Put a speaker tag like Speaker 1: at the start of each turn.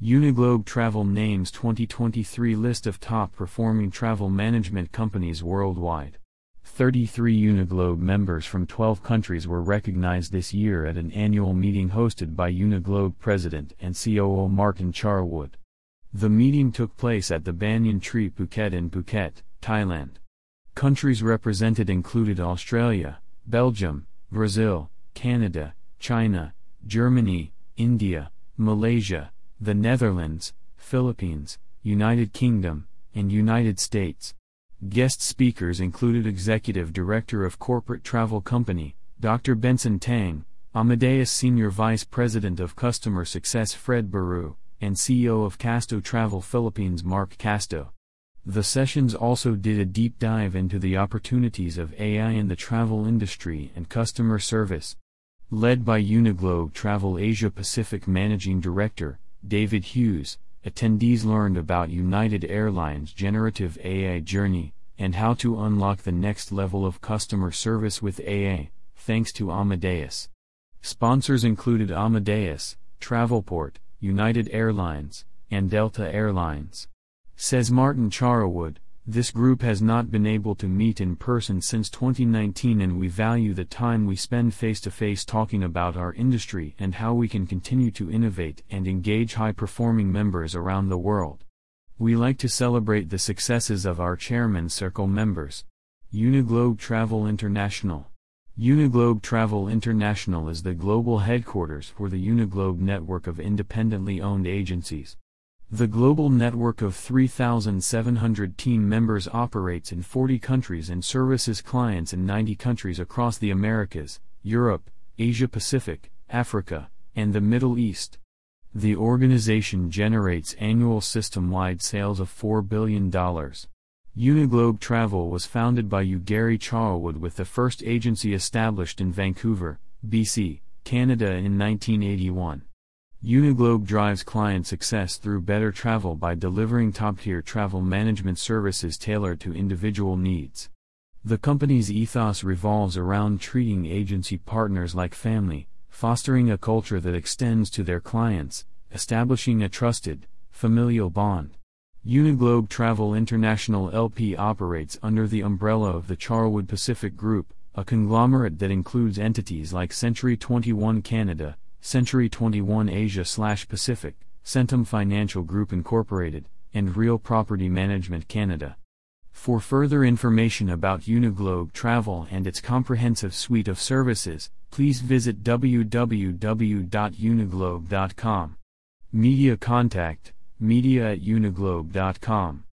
Speaker 1: Uniglobe Travel names 2023 list of top performing travel management companies worldwide. 33 Uniglobe members from 12 countries were recognized this year at an annual meeting hosted by Uniglobe President and COO Martin Charlwood. The meeting took place at the Banyan Tree Phuket in Phuket, Thailand. Countries represented included Australia, Belgium, Brazil, Canada, China, Germany, India, Malaysia, the Netherlands, Philippines, United Kingdom, and United States. Guest speakers included Executive Director of Corporate Travel Company, Dr. Benson Tang, Amadeus Senior Vice President of Customer Success Fred Baru, and CEO of Casto Travel Philippines Mark Casto. The sessions also did a deep dive into the opportunities of AI in the travel industry and customer service. Led by Uniglobe Travel Asia Pacific Managing Director, David Hughes, attendees learned about United Airlines' generative AI journey and how to unlock the next level of customer service with AI, thanks to Amadeus. Sponsors included Amadeus, Travelport, United Airlines, and Delta Airlines. Says Martin Charlwood, this group has not been able to meet in person since 2019 and we value the time we spend face to face talking about our industry and how we can continue to innovate and engage high performing members around the world. We like to celebrate the successes of our Chairman Circle members. Uniglobe Travel International Uniglobe Travel International is the global headquarters for the Uniglobe network of independently owned agencies. The global network of 3,700 team members operates in 40 countries and services clients in 90 countries across the Americas, Europe, Asia Pacific, Africa, and the Middle East. The organization generates annual system wide sales of $4 billion. Uniglobe Travel was founded by U. Gary Charlwood with the first agency established in Vancouver, BC, Canada in 1981. Uniglobe drives client success through better travel by delivering top-tier travel management services tailored to individual needs. The company's ethos revolves around treating agency partners like family, fostering a culture that extends to their clients, establishing a trusted, familial bond. Uniglobe Travel International LP operates under the umbrella of the Charlwood Pacific Group, a conglomerate that includes entities like Century 21 Canada, Century 21 Asia Pacific, Centum Financial Group Incorporated, and Real Property Management Canada. For further information about Uniglobe Travel and its comprehensive suite of services, please visit www.uniglobe.com. Media contact media at uniglobe.com.